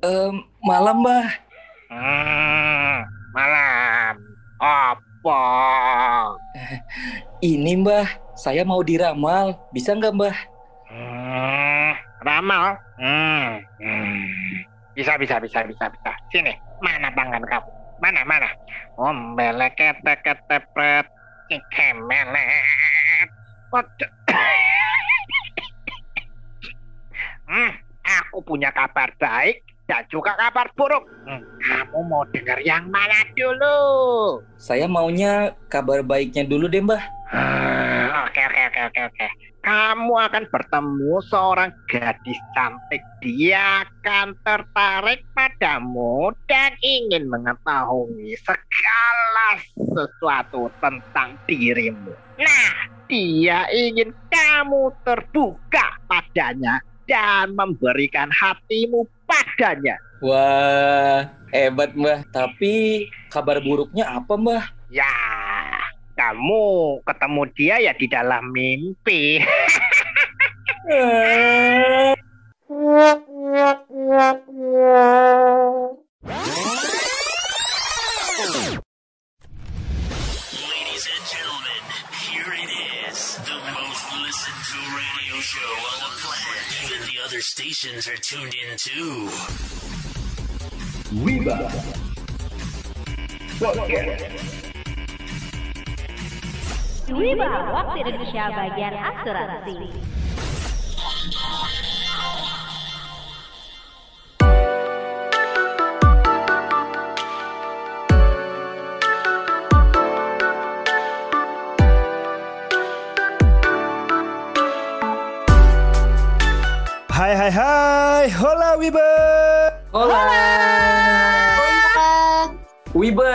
Um, malam, Mbah. Hmm, malam. Apa? Ini, Mbah. Saya mau diramal. Bisa nggak, Mbah? Hmm, ramal. Hmm, hmm. Bisa, bisa, bisa, bisa, bisa. Sini, mana tangan kamu? Mana, mana? Ombele kete kete pret. Kemelet. Hmm, aku punya kabar baik dan juga kabar buruk. Hmm, kamu mau dengar yang mana dulu? Saya maunya kabar baiknya dulu deh, Mbah. Ah, Oke, oke, oke, oke, oke. Kamu akan bertemu seorang gadis cantik. Dia akan tertarik padamu dan ingin mengetahui segala sesuatu tentang dirimu. Nah, dia ingin kamu terbuka padanya dan memberikan hatimu padanya. Wah, hebat, Mbah. Tapi kabar buruknya apa, Mbah? Ya, kamu ketemu dia ya di dalam mimpi. show on the planet. Even the other stations are tuned in too. Wiba Podcast Wiba, waktu Indonesia bagian asuransi.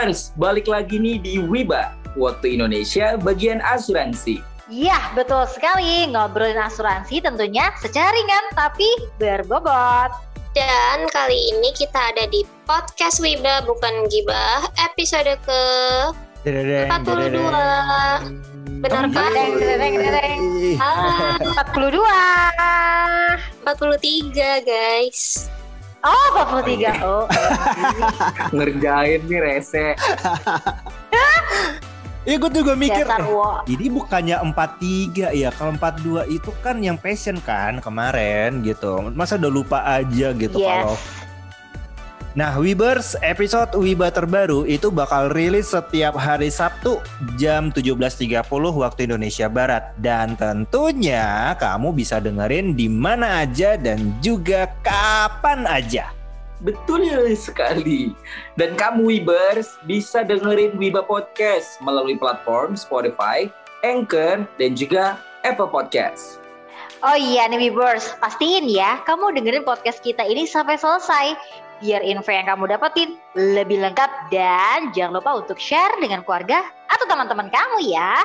Wibers, balik lagi nih di Wiba, Waktu Indonesia bagian asuransi. Iya, betul sekali. Ngobrolin asuransi tentunya secara ringan tapi berbobot. Dan kali ini kita ada di podcast Wiba bukan Gibah episode ke Dedeng, 42. dedeng. Benar kan? Dedeng, dedeng, dedeng. Ah, 42. 43 guys. Oh, 43. Oh. Ngerjain nih rese. Iya gue juga mikir Dasar eh, ini bukannya 43 ya Kalau 42 itu kan yang passion kan kemarin gitu Masa udah lupa aja gitu Yes. kalau Nah Wibers episode Wiba terbaru itu bakal rilis setiap hari Sabtu jam 17.30 waktu Indonesia Barat Dan tentunya kamu bisa dengerin di mana aja dan juga kapan aja Betul sekali. Dan kamu Wibers bisa dengerin Wiba Podcast melalui platform Spotify, Anchor, dan juga Apple Podcast. Oh iya nih Wibers, pastiin ya kamu dengerin podcast kita ini sampai selesai. Biar info yang kamu dapetin lebih lengkap dan jangan lupa untuk share dengan keluarga atau teman-teman kamu ya.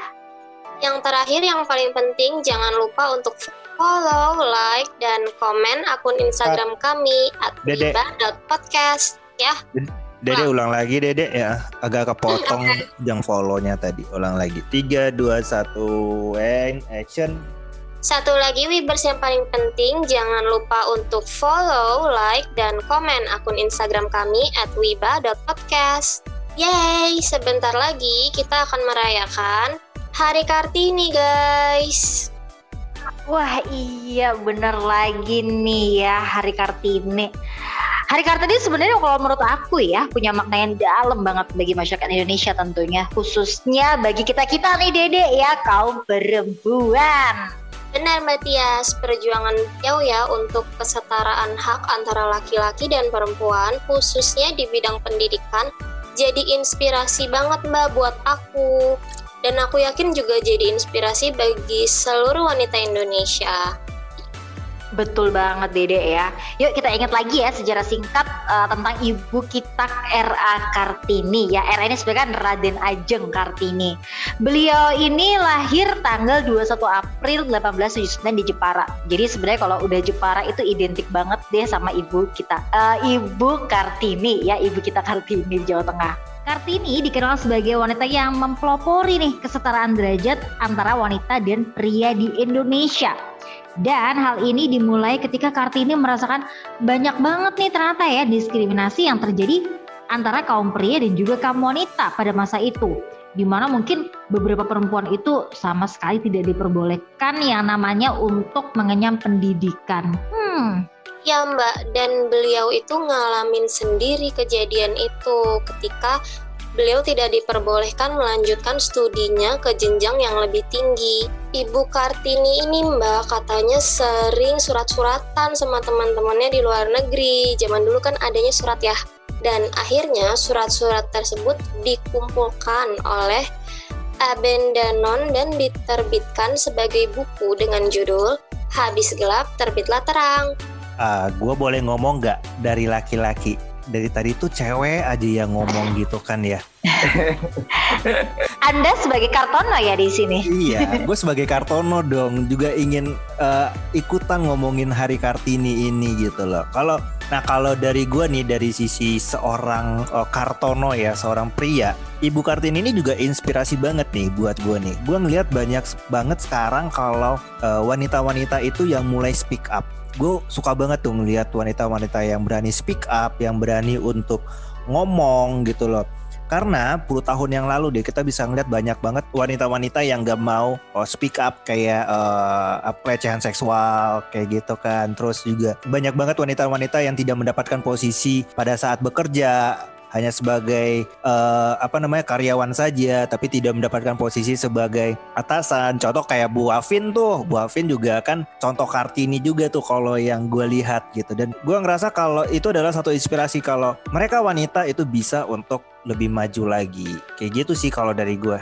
Yang terakhir yang paling penting jangan lupa untuk follow, like, dan komen akun Instagram kami at wiba.podcast ya. Dede ulang lagi Dede ya. Agak kepotong yang follow-nya tadi. Ulang lagi. 3 2 1 and action Satu lagi Wibers yang paling penting jangan lupa untuk follow, like, dan komen akun Instagram kami at wiba.podcast. Yeay, sebentar lagi kita akan merayakan Hari Kartini guys. Wah iya bener lagi nih ya Hari Kartini. Hari Kartini sebenarnya kalau menurut aku ya punya makna yang dalam banget bagi masyarakat Indonesia tentunya khususnya bagi kita kita nih Dede ya kaum perempuan. Benar Mbak perjuangan jauh ya untuk kesetaraan hak antara laki-laki dan perempuan khususnya di bidang pendidikan jadi inspirasi banget Mbak buat aku. Dan aku yakin juga jadi inspirasi bagi seluruh wanita Indonesia. Betul banget Dede ya. Yuk kita ingat lagi ya sejarah singkat eh, tentang ibu kita R.A. Kartini ya. R.A. ini sebenarnya kan Raden Ajeng Kartini. Beliau ini lahir tanggal 21 April 1879 di Jepara. Jadi sebenarnya kalau udah Jepara itu identik banget deh sama ibu kita. Eh, ibu Kartini ya, ibu kita Kartini di Jawa Tengah. Kartini dikenal sebagai wanita yang mempelopori nih kesetaraan derajat antara wanita dan pria di Indonesia. Dan hal ini dimulai ketika Kartini merasakan banyak banget nih ternyata ya diskriminasi yang terjadi antara kaum pria dan juga kaum wanita pada masa itu. Di mana mungkin beberapa perempuan itu sama sekali tidak diperbolehkan yang namanya untuk mengenyam pendidikan. Hmm, Ya Mbak, dan beliau itu ngalamin sendiri kejadian itu ketika beliau tidak diperbolehkan melanjutkan studinya ke jenjang yang lebih tinggi. Ibu Kartini ini Mbak katanya sering surat-suratan sama teman-temannya di luar negeri. Zaman dulu kan adanya surat ya. Dan akhirnya surat-surat tersebut dikumpulkan oleh Abendanon dan diterbitkan sebagai buku dengan judul Habis Gelap Terbitlah Terang. Ah, gue boleh ngomong nggak dari laki-laki? Dari tadi tuh cewek aja yang ngomong gitu kan ya? Anda sebagai Kartono ya di sini. Iya, gue sebagai Kartono dong juga ingin eh, ikutan ngomongin Hari Kartini ini gitu loh. Kalau nah kalau dari gue nih dari sisi seorang eh, Kartono ya, seorang pria, Ibu Kartini ini juga inspirasi banget nih buat gue nih. Gue ngelihat banyak banget sekarang kalau eh, wanita-wanita itu yang mulai speak up. Gue suka banget tuh ngelihat wanita-wanita yang berani speak up, yang berani untuk ngomong gitu loh. Karena puluh tahun yang lalu deh kita bisa ngeliat banyak banget wanita-wanita yang gak mau oh, speak up kayak eh, pelecehan seksual kayak gitu kan. Terus juga banyak banget wanita-wanita yang tidak mendapatkan posisi pada saat bekerja hanya sebagai eh, apa namanya karyawan saja tapi tidak mendapatkan posisi sebagai atasan. Contoh kayak Bu Afin tuh Bu Afin juga kan contoh Kartini juga tuh kalau yang gue lihat gitu. Dan gue ngerasa kalau itu adalah satu inspirasi kalau mereka wanita itu bisa untuk lebih maju lagi. Kayak gitu sih kalau dari gue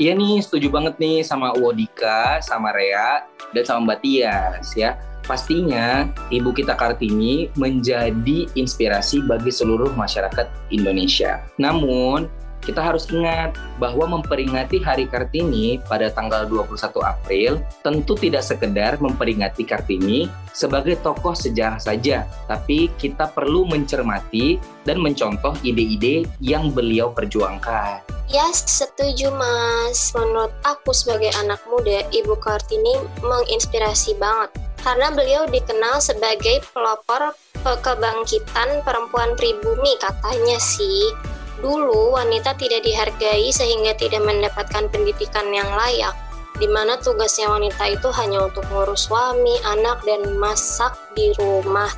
Iya nih, setuju banget nih sama Wodika, sama Rea, dan sama Mbak Tias ya. Pastinya Ibu kita Kartini menjadi inspirasi bagi seluruh masyarakat Indonesia. Namun, kita harus ingat bahwa memperingati Hari Kartini pada tanggal 21 April tentu tidak sekedar memperingati Kartini sebagai tokoh sejarah saja, tapi kita perlu mencermati dan mencontoh ide-ide yang beliau perjuangkan. Ya, setuju Mas. Menurut aku sebagai anak muda, Ibu Kartini menginspirasi banget. Karena beliau dikenal sebagai pelopor kebangkitan perempuan pribumi katanya sih. Dulu wanita tidak dihargai sehingga tidak mendapatkan pendidikan yang layak, di mana tugasnya wanita itu hanya untuk ngurus suami, anak, dan masak di rumah.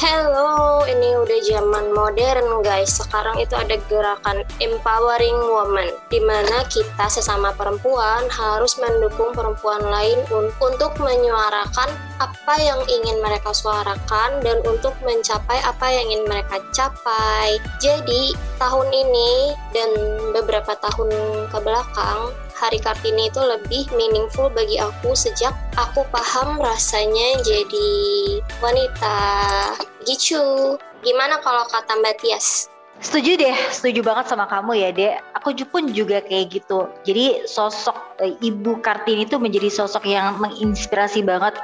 Hello, ini udah zaman modern guys. Sekarang itu ada gerakan empowering woman, di mana kita sesama perempuan harus mendukung perempuan lain un- untuk menyuarakan apa yang ingin mereka suarakan dan untuk mencapai apa yang ingin mereka capai. Jadi, tahun ini dan beberapa tahun ke belakang, Hari Kartini itu lebih meaningful bagi aku sejak aku paham rasanya jadi wanita. Gitu. Gimana kalau kata Mbak Tias? Setuju deh, setuju banget sama kamu ya dek. Aku pun juga kayak gitu. Jadi sosok eh, Ibu Kartini itu menjadi sosok yang menginspirasi banget.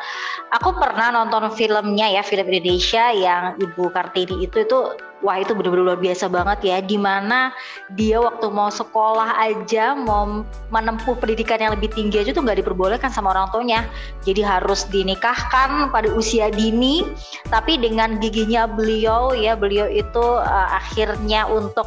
Aku pernah nonton filmnya ya, film Indonesia yang Ibu Kartini itu itu wah itu benar-benar luar biasa banget ya. Di mana dia waktu mau sekolah aja, mau menempuh pendidikan yang lebih tinggi aja tuh nggak diperbolehkan sama orang tuanya. Jadi harus dinikahkan pada usia dini tapi dengan giginya beliau ya beliau itu uh, akhirnya untuk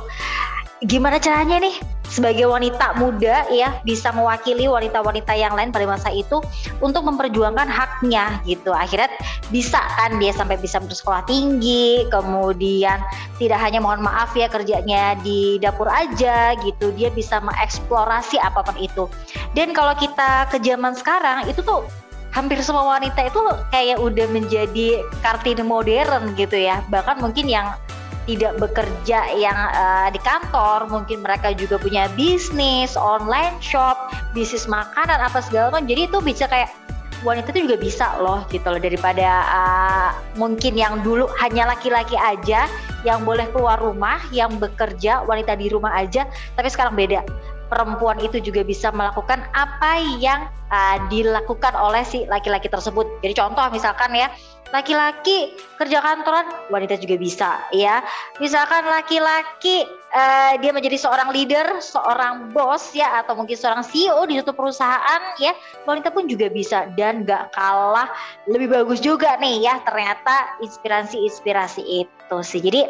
gimana caranya nih? Sebagai wanita muda ya bisa mewakili wanita-wanita yang lain pada masa itu untuk memperjuangkan haknya gitu. Akhirnya bisa kan dia sampai bisa bersekolah tinggi kemudian tidak hanya mohon maaf ya kerjanya di dapur aja gitu. Dia bisa mengeksplorasi apa pun itu. Dan kalau kita ke zaman sekarang itu tuh hampir semua wanita itu kayak udah menjadi kartini modern gitu ya. Bahkan mungkin yang tidak bekerja yang uh, di kantor mungkin mereka juga punya bisnis online shop bisnis makanan apa segala macam. Jadi itu bisa kayak wanita itu juga bisa loh gitu loh. Daripada uh, mungkin yang dulu hanya laki-laki aja yang boleh keluar rumah yang bekerja wanita di rumah aja tapi sekarang beda perempuan itu juga bisa melakukan apa yang uh, dilakukan oleh si laki-laki tersebut. Jadi contoh misalkan ya, laki-laki kerja kantoran, wanita juga bisa ya. Misalkan laki-laki uh, dia menjadi seorang leader, seorang bos ya atau mungkin seorang CEO di suatu perusahaan ya, wanita pun juga bisa dan gak kalah lebih bagus juga nih ya ternyata inspirasi-inspirasi itu sih. Jadi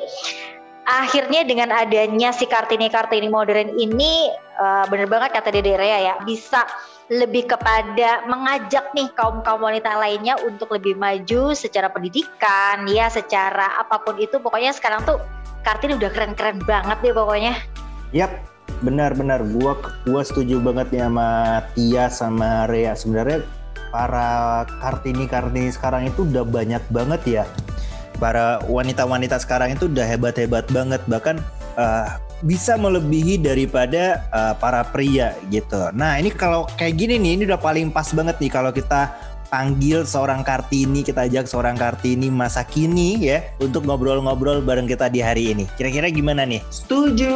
akhirnya dengan adanya si Kartini-Kartini modern ini uh, bener banget kata Dede Rea ya bisa lebih kepada mengajak nih kaum kaum wanita lainnya untuk lebih maju secara pendidikan ya secara apa pun itu. Pokoknya sekarang tuh Kartini udah keren-keren banget deh pokoknya. Yap, benar-benar gua gua setuju banget nih sama Tia sama Rea sebenarnya para Kartini Kartini sekarang itu udah banyak banget ya para wanita-wanita sekarang itu udah hebat-hebat banget bahkan uh, bisa melebihi daripada uh, para pria gitu. Nah ini kalau kayak gini nih ini udah paling pas banget nih kalau kita panggil seorang Kartini, kita ajak seorang Kartini masa kini ya untuk ngobrol-ngobrol bareng kita di hari ini. Kira-kira gimana nih? Setuju.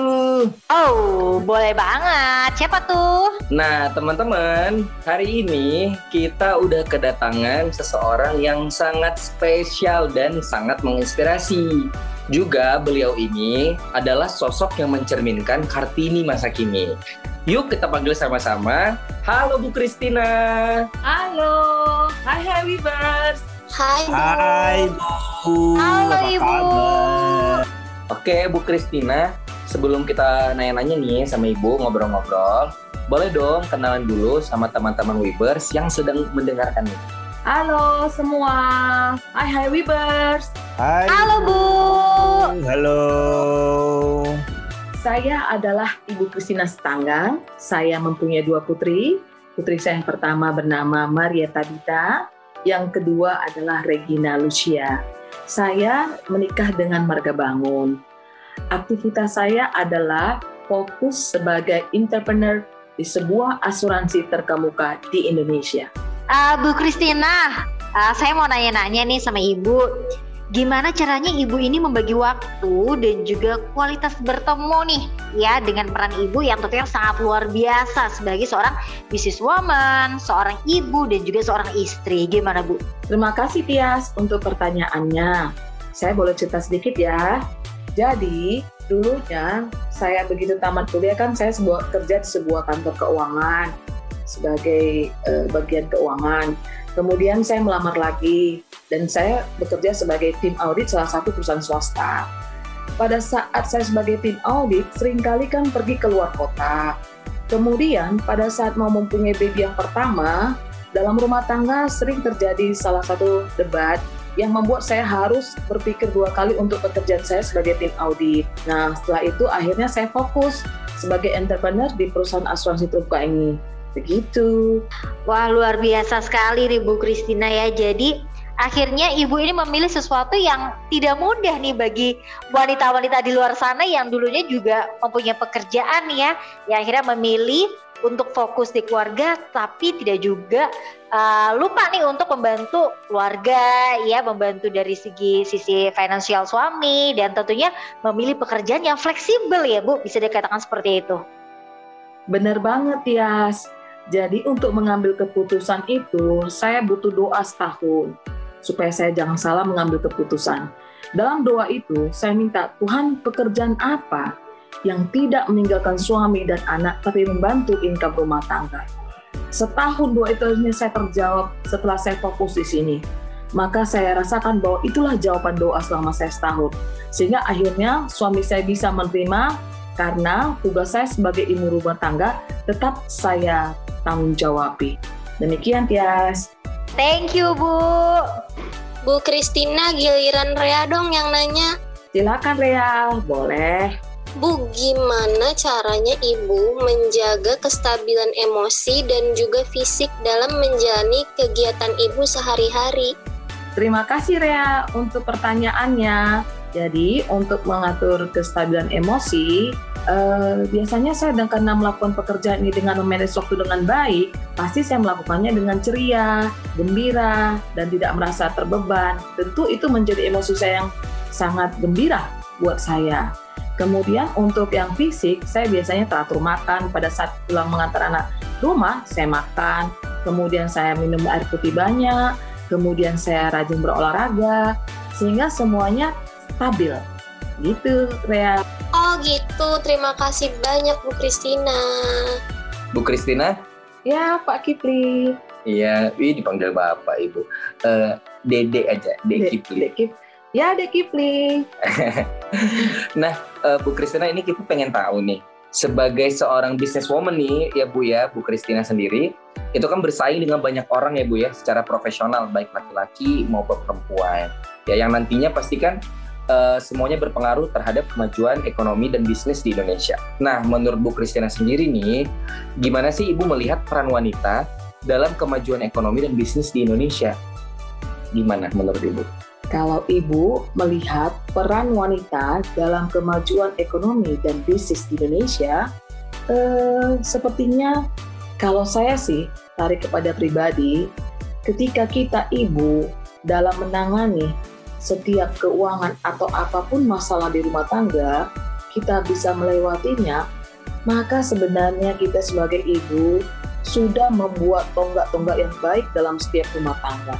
Oh, boleh banget. Siapa tuh? Nah, teman-teman, hari ini kita udah kedatangan seseorang yang sangat spesial dan sangat menginspirasi. Juga beliau ini adalah sosok yang mencerminkan Kartini masa kini. Yuk kita panggil sama-sama. Halo Bu Kristina. Halo, hai hai Wibers. Hai, Bu. Hai Bu. Halo, apa Ibu. kabar? Oke Bu Kristina, sebelum kita nanya-nanya nih sama Ibu ngobrol-ngobrol, boleh dong kenalan dulu sama teman-teman Wibers yang sedang mendengarkan ini. Halo semua, hai hai Wibers. Hai. Halo Bu. Halo. Saya adalah Ibu Kristina Setanggang. Saya mempunyai dua putri. Putri saya yang pertama bernama Maria Tabita, yang kedua adalah Regina Lucia. Saya menikah dengan Marga Bangun. Aktivitas saya adalah fokus sebagai entrepreneur di sebuah asuransi terkemuka di Indonesia. Ah, Bu Kristina, ah, saya mau nanya-nanya nih sama Ibu. Gimana caranya Ibu ini membagi waktu dan juga kualitas bertemu nih ya dengan peran Ibu yang tentunya sangat luar biasa sebagai seorang businesswoman, seorang ibu dan juga seorang istri. Gimana Bu? Terima kasih Tias untuk pertanyaannya. Saya boleh cerita sedikit ya. Jadi dulunya saya begitu tamat kuliah kan saya sebuah kerja di sebuah kantor keuangan sebagai eh, bagian keuangan. Kemudian saya melamar lagi dan saya bekerja sebagai tim audit salah satu perusahaan swasta. Pada saat saya sebagai tim audit, sering kali kan pergi ke luar kota. Kemudian pada saat mau mempunyai baby yang pertama, dalam rumah tangga sering terjadi salah satu debat yang membuat saya harus berpikir dua kali untuk pekerjaan saya sebagai tim audit. Nah, setelah itu akhirnya saya fokus sebagai entrepreneur di perusahaan asuransi terbuka ini. Begitu. Wah luar biasa sekali nih Bu Kristina ya. Jadi akhirnya ibu ini memilih sesuatu yang tidak mudah nih bagi wanita-wanita di luar sana yang dulunya juga mempunyai pekerjaan ya. Yang akhirnya memilih untuk fokus di keluarga tapi tidak juga uh, lupa nih untuk membantu keluarga ya membantu dari segi sisi finansial suami dan tentunya memilih pekerjaan yang fleksibel ya Bu bisa dikatakan seperti itu. Benar banget, Tias. Jadi untuk mengambil keputusan itu, saya butuh doa setahun. Supaya saya jangan salah mengambil keputusan. Dalam doa itu, saya minta, Tuhan pekerjaan apa yang tidak meninggalkan suami dan anak, tapi membantu income rumah tangga. Setahun doa itu akhirnya saya terjawab setelah saya fokus di sini. Maka saya rasakan bahwa itulah jawaban doa selama saya setahun. Sehingga akhirnya suami saya bisa menerima karena tugas saya sebagai ibu rumah tangga tetap saya tanggung jawabi. Demikian Tias. Thank you Bu. Bu Kristina giliran Rea dong yang nanya. Silakan Rea, boleh. Bu, gimana caranya ibu menjaga kestabilan emosi dan juga fisik dalam menjalani kegiatan ibu sehari-hari? Terima kasih Rea untuk pertanyaannya. Jadi untuk mengatur kestabilan emosi, eh, biasanya saya dan karena melakukan pekerjaan ini dengan memanage waktu dengan baik, pasti saya melakukannya dengan ceria, gembira, dan tidak merasa terbeban. Tentu itu menjadi emosi saya yang sangat gembira buat saya. Kemudian untuk yang fisik, saya biasanya teratur makan pada saat pulang mengantar anak rumah, saya makan, kemudian saya minum air putih banyak, kemudian saya rajin berolahraga, sehingga semuanya stabil. Gitu, Rea. Oh gitu, terima kasih banyak Bu Kristina. Bu Kristina, Ya, Pak Kipli. iya, wih dipanggil Bapak Ibu. Eh, Dede aja, Dek Dek- Kipli. Dek Kip- Ya, Dek Kipli. nah, eh, Bu Kristina ini kita pengen tahu nih, sebagai seorang businesswoman nih ya Bu ya, Bu Kristina sendiri, itu kan bersaing dengan banyak orang ya Bu ya, secara profesional baik laki-laki maupun perempuan. Ya yang nantinya pastikan eh, semuanya berpengaruh terhadap kemajuan ekonomi dan bisnis di Indonesia. Nah, menurut Bu Kristina sendiri nih, gimana sih Ibu melihat peran wanita dalam kemajuan ekonomi dan bisnis di Indonesia? Gimana menurut Ibu? Kalau Ibu melihat peran wanita dalam kemajuan ekonomi dan bisnis di Indonesia, eh, sepertinya kalau saya sih tarik kepada pribadi, ketika kita ibu dalam menangani setiap keuangan atau apa pun masalah di rumah tangga, kita bisa melewatinya, maka sebenarnya kita sebagai ibu sudah membuat tonggak-tonggak yang baik dalam setiap rumah tangga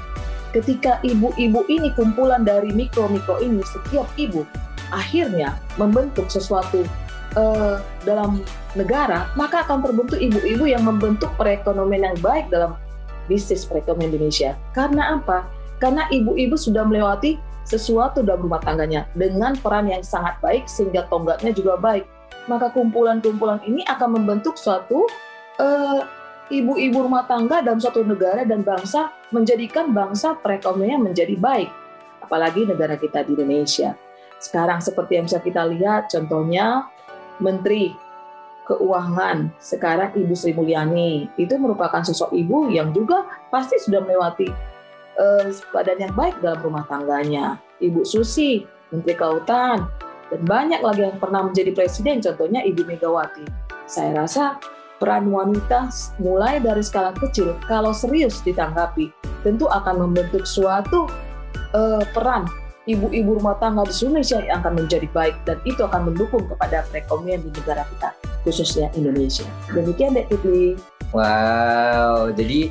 ketika ibu-ibu ini kumpulan dari mikro-mikro ini setiap ibu akhirnya membentuk sesuatu eh, dalam negara maka akan terbentuk ibu-ibu yang membentuk perekonomian yang baik dalam bisnis perekonomian Indonesia karena apa? Karena ibu-ibu sudah melewati sesuatu dalam rumah tangganya dengan peran yang sangat baik sehingga tonggaknya juga baik. Maka kumpulan-kumpulan ini akan membentuk suatu eh, ibu-ibu rumah tangga dalam suatu negara dan bangsa menjadikan bangsa perekonomian menjadi baik, apalagi negara kita di Indonesia. Sekarang seperti yang bisa kita lihat, contohnya Menteri Keuangan sekarang Ibu Sri Mulyani. Itu merupakan sosok ibu yang juga pasti sudah melewati eh, badan yang baik dalam rumah tangganya. Ibu Susi, Menteri Kelautan, dan banyak lagi yang pernah menjadi presiden, contohnya Ibu Megawati. Saya rasa peran wanita mulai dari skala kecil kalau serius ditanggapi tentu akan membentuk suatu eh, peran ibu-ibu rumah tangga di Indonesia yang akan menjadi baik dan itu akan mendukung kepada perekonomian di negara kita khususnya Indonesia. Demikian Dek Kipli. Wow, jadi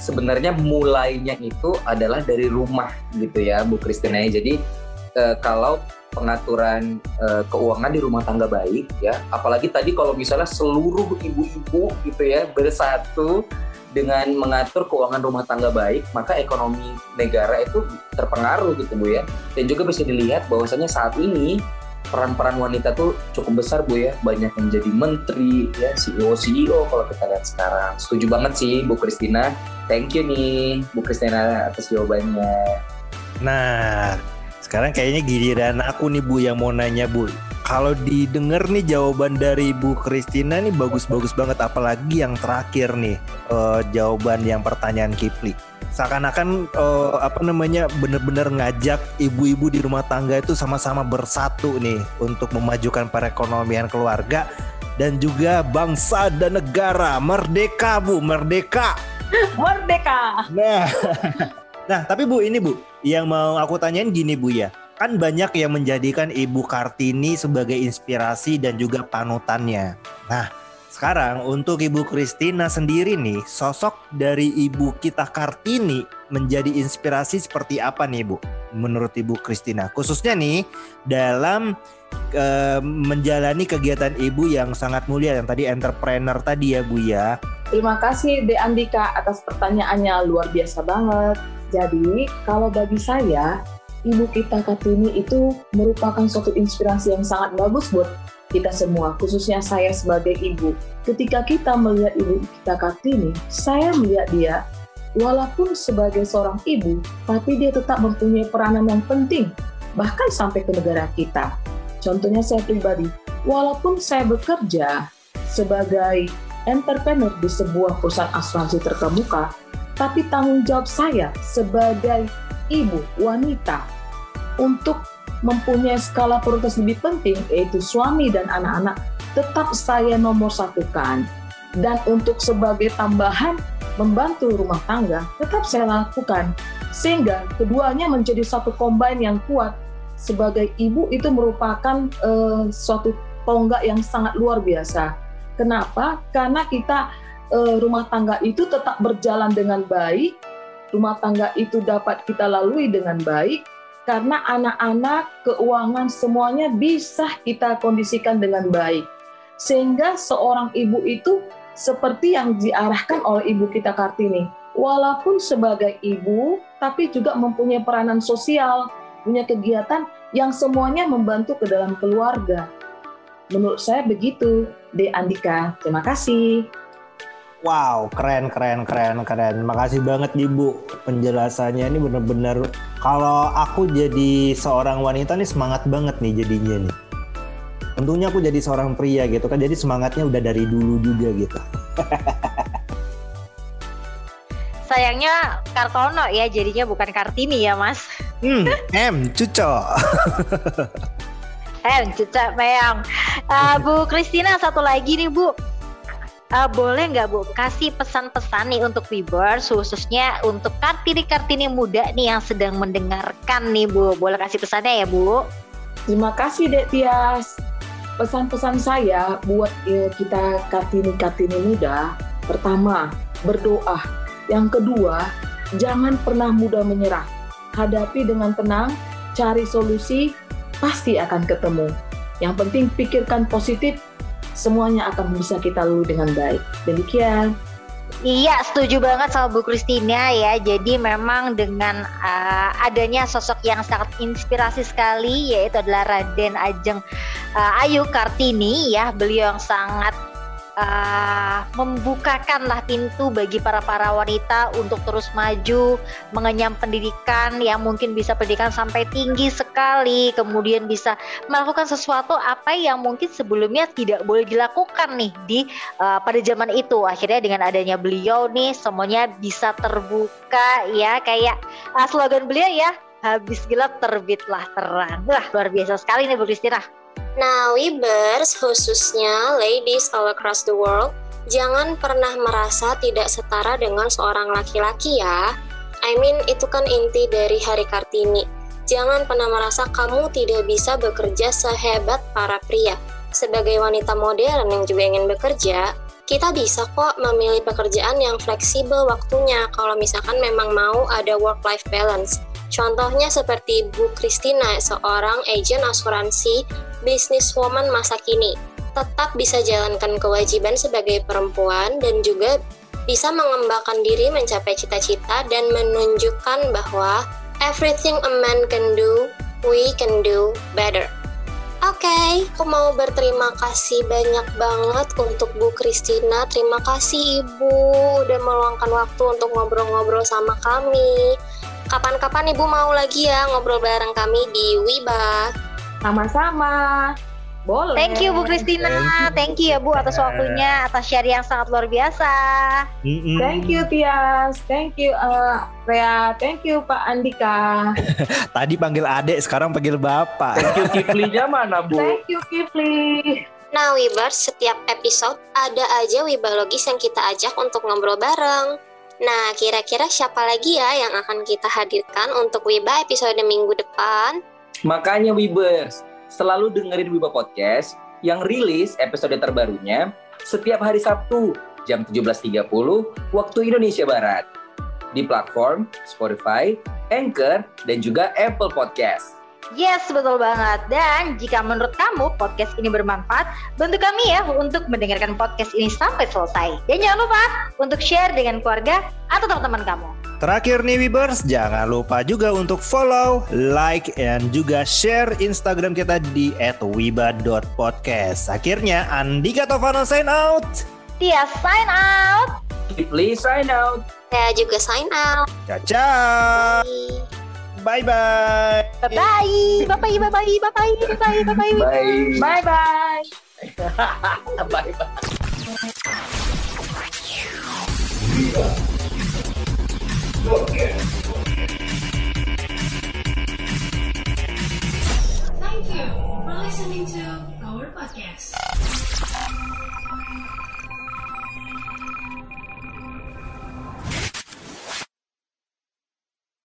sebenarnya mulainya itu adalah dari rumah gitu ya Bu Kristina. Jadi eh, kalau pengaturan eh, keuangan di rumah tangga baik ya, apalagi tadi kalau misalnya seluruh ibu-ibu gitu ya bersatu dengan mengatur keuangan rumah tangga baik, maka ekonomi negara itu terpengaruh gitu Bu ya. Dan juga bisa dilihat bahwasanya saat ini peran-peran wanita tuh cukup besar Bu ya, banyak yang jadi menteri ya, CEO CEO kalau kita lihat sekarang. Setuju banget sih Bu Kristina. Thank you nih Bu Kristina atas jawabannya. Nah, sekarang kayaknya giliran aku nih Bu yang mau nanya Bu. Kalau didengar nih jawaban dari Bu Kristina nih bagus-bagus banget apalagi yang terakhir nih eh, jawaban yang pertanyaan Kipli. Seakan-akan eh, apa namanya bener-bener ngajak ibu-ibu di rumah tangga itu sama-sama bersatu nih untuk memajukan perekonomian keluarga dan juga bangsa dan negara. Merdeka Bu, merdeka. Merdeka. Nah, nah tapi Bu ini Bu, yang mau aku tanyain gini Bu ya, kan banyak yang menjadikan Ibu Kartini sebagai inspirasi dan juga panutannya. Nah, sekarang untuk Ibu Kristina sendiri nih, sosok dari Ibu kita Kartini menjadi inspirasi seperti apa nih Bu? Menurut Ibu Kristina, khususnya nih dalam eh, menjalani kegiatan Ibu yang sangat mulia yang tadi entrepreneur tadi ya Bu ya. Terima kasih De Andika atas pertanyaannya luar biasa banget. Jadi kalau bagi saya Ibu kita Kartini itu merupakan suatu inspirasi yang sangat bagus buat kita semua, khususnya saya sebagai ibu. Ketika kita melihat ibu kita Kartini, saya melihat dia walaupun sebagai seorang ibu, tapi dia tetap mempunyai peranan yang penting, bahkan sampai ke negara kita. Contohnya saya pribadi, walaupun saya bekerja sebagai entrepreneur di sebuah perusahaan asuransi terkemuka, tapi tanggung jawab saya sebagai ibu wanita untuk mempunyai skala prioritas lebih penting yaitu suami dan anak-anak tetap saya nomor satukan dan untuk sebagai tambahan membantu rumah tangga tetap saya lakukan sehingga keduanya menjadi satu combine yang kuat sebagai ibu itu merupakan eh, suatu tonggak yang sangat luar biasa. Kenapa? Karena kita eh, rumah tangga itu tetap berjalan dengan baik, rumah tangga itu dapat kita lalui dengan baik, karena anak-anak, keuangan semuanya bisa kita kondisikan dengan baik. Sehingga seorang ibu itu seperti yang diarahkan oleh ibu kita Kartini. Walaupun sebagai ibu, tapi juga mempunyai peranan sosial, punya kegiatan yang semuanya membantu ke dalam keluarga. Menurut saya begitu, De Andika. Terima kasih. Wow, keren, keren, keren, keren. Makasih banget Ibu penjelasannya ini benar-benar kalau aku jadi seorang wanita nih semangat banget nih jadinya nih. Tentunya aku jadi seorang pria gitu kan, jadi semangatnya udah dari dulu juga gitu. Sayangnya Kartono ya jadinya bukan Kartini ya mas. Hmm, M, cuco. Eh, cucak meong. Uh, Bu Kristina satu lagi nih Bu. Uh, boleh nggak Bu kasih pesan-pesan nih untuk viewers khususnya untuk kartini-kartini muda nih yang sedang mendengarkan nih Bu. Boleh kasih pesannya ya Bu? Terima kasih Dek Tias. Pesan-pesan saya buat ya, kita kartini-kartini muda, pertama berdoa. Yang kedua, jangan pernah mudah menyerah. Hadapi dengan tenang, cari solusi, pasti akan ketemu. Yang penting pikirkan positif, semuanya akan bisa kita lalui dengan baik. Demikian. Iya, setuju banget sama Bu Kristina ya. Jadi memang dengan uh, adanya sosok yang sangat inspirasi sekali yaitu adalah Raden Ajeng uh, Ayu Kartini ya. Beliau yang sangat uh, membukakanlah pintu bagi para para wanita untuk terus maju mengenyam pendidikan yang mungkin bisa pendidikan sampai tinggi sekali kemudian bisa melakukan sesuatu apa yang mungkin sebelumnya tidak boleh dilakukan nih di uh, pada zaman itu. Akhirnya dengan adanya beliau nih semuanya bisa terbuka ya kayak uh, slogan beliau ya habis gelap terbitlah terang. Wah luar biasa sekali nih Bu Kristina Nah, Webers, khususnya ladies all across the world, jangan pernah merasa tidak setara dengan seorang laki-laki ya. I mean, itu kan inti dari Hari Kartini. Jangan pernah merasa kamu tidak bisa bekerja sehebat para pria. Sebagai wanita modern yang juga ingin bekerja, kita bisa kok memilih pekerjaan yang fleksibel waktunya kalau misalkan memang mau ada work-life balance. Contohnya seperti Bu Christina, seorang agen asuransi businesswoman masa kini. Tetap bisa jalankan kewajiban sebagai perempuan dan juga bisa mengembangkan diri mencapai cita-cita dan menunjukkan bahwa everything a man can do, we can do better. Oke, okay, aku mau berterima kasih banyak banget untuk Bu Kristina. Terima kasih Ibu udah meluangkan waktu untuk ngobrol-ngobrol sama kami. Kapan-kapan Ibu mau lagi ya ngobrol bareng kami di Wiba. Sama-sama. Boleh. Thank you Bu Kristina. Thank you, ya Bu atas waktunya, atas share yang sangat luar biasa. Thank you Tias, thank you uh, Rea, thank you Pak Andika, Tadi panggil adek, sekarang panggil bapak. Thank you Kiflinya mana Bu? thank you Kifli. Nah, Wibers, setiap episode ada aja Wibalogis yang kita ajak untuk ngobrol bareng. Nah, kira-kira siapa lagi ya yang akan kita hadirkan untuk Wiba episode minggu depan? Makanya Wibers, selalu dengerin Wiba Podcast yang rilis episode terbarunya setiap hari Sabtu jam 17.30 waktu Indonesia Barat di platform Spotify, Anchor, dan juga Apple Podcast. Yes, betul banget. Dan jika menurut kamu podcast ini bermanfaat, bantu kami ya untuk mendengarkan podcast ini sampai selesai. Dan jangan lupa untuk share dengan keluarga atau teman-teman kamu. Terakhir nih Wibers, jangan lupa juga untuk follow, like, dan juga share Instagram kita di @wiba.podcast. Akhirnya Andika Tovano sign out. Tia sign out. Kifli sign out. Saya juga sign out. Caca. Bye Bye bye. Bye bye. Bye bye. Bye bye. Bye bye. Bye bye. Bye bye. Bye bye. Bye bye. Thank you for listening to our podcast.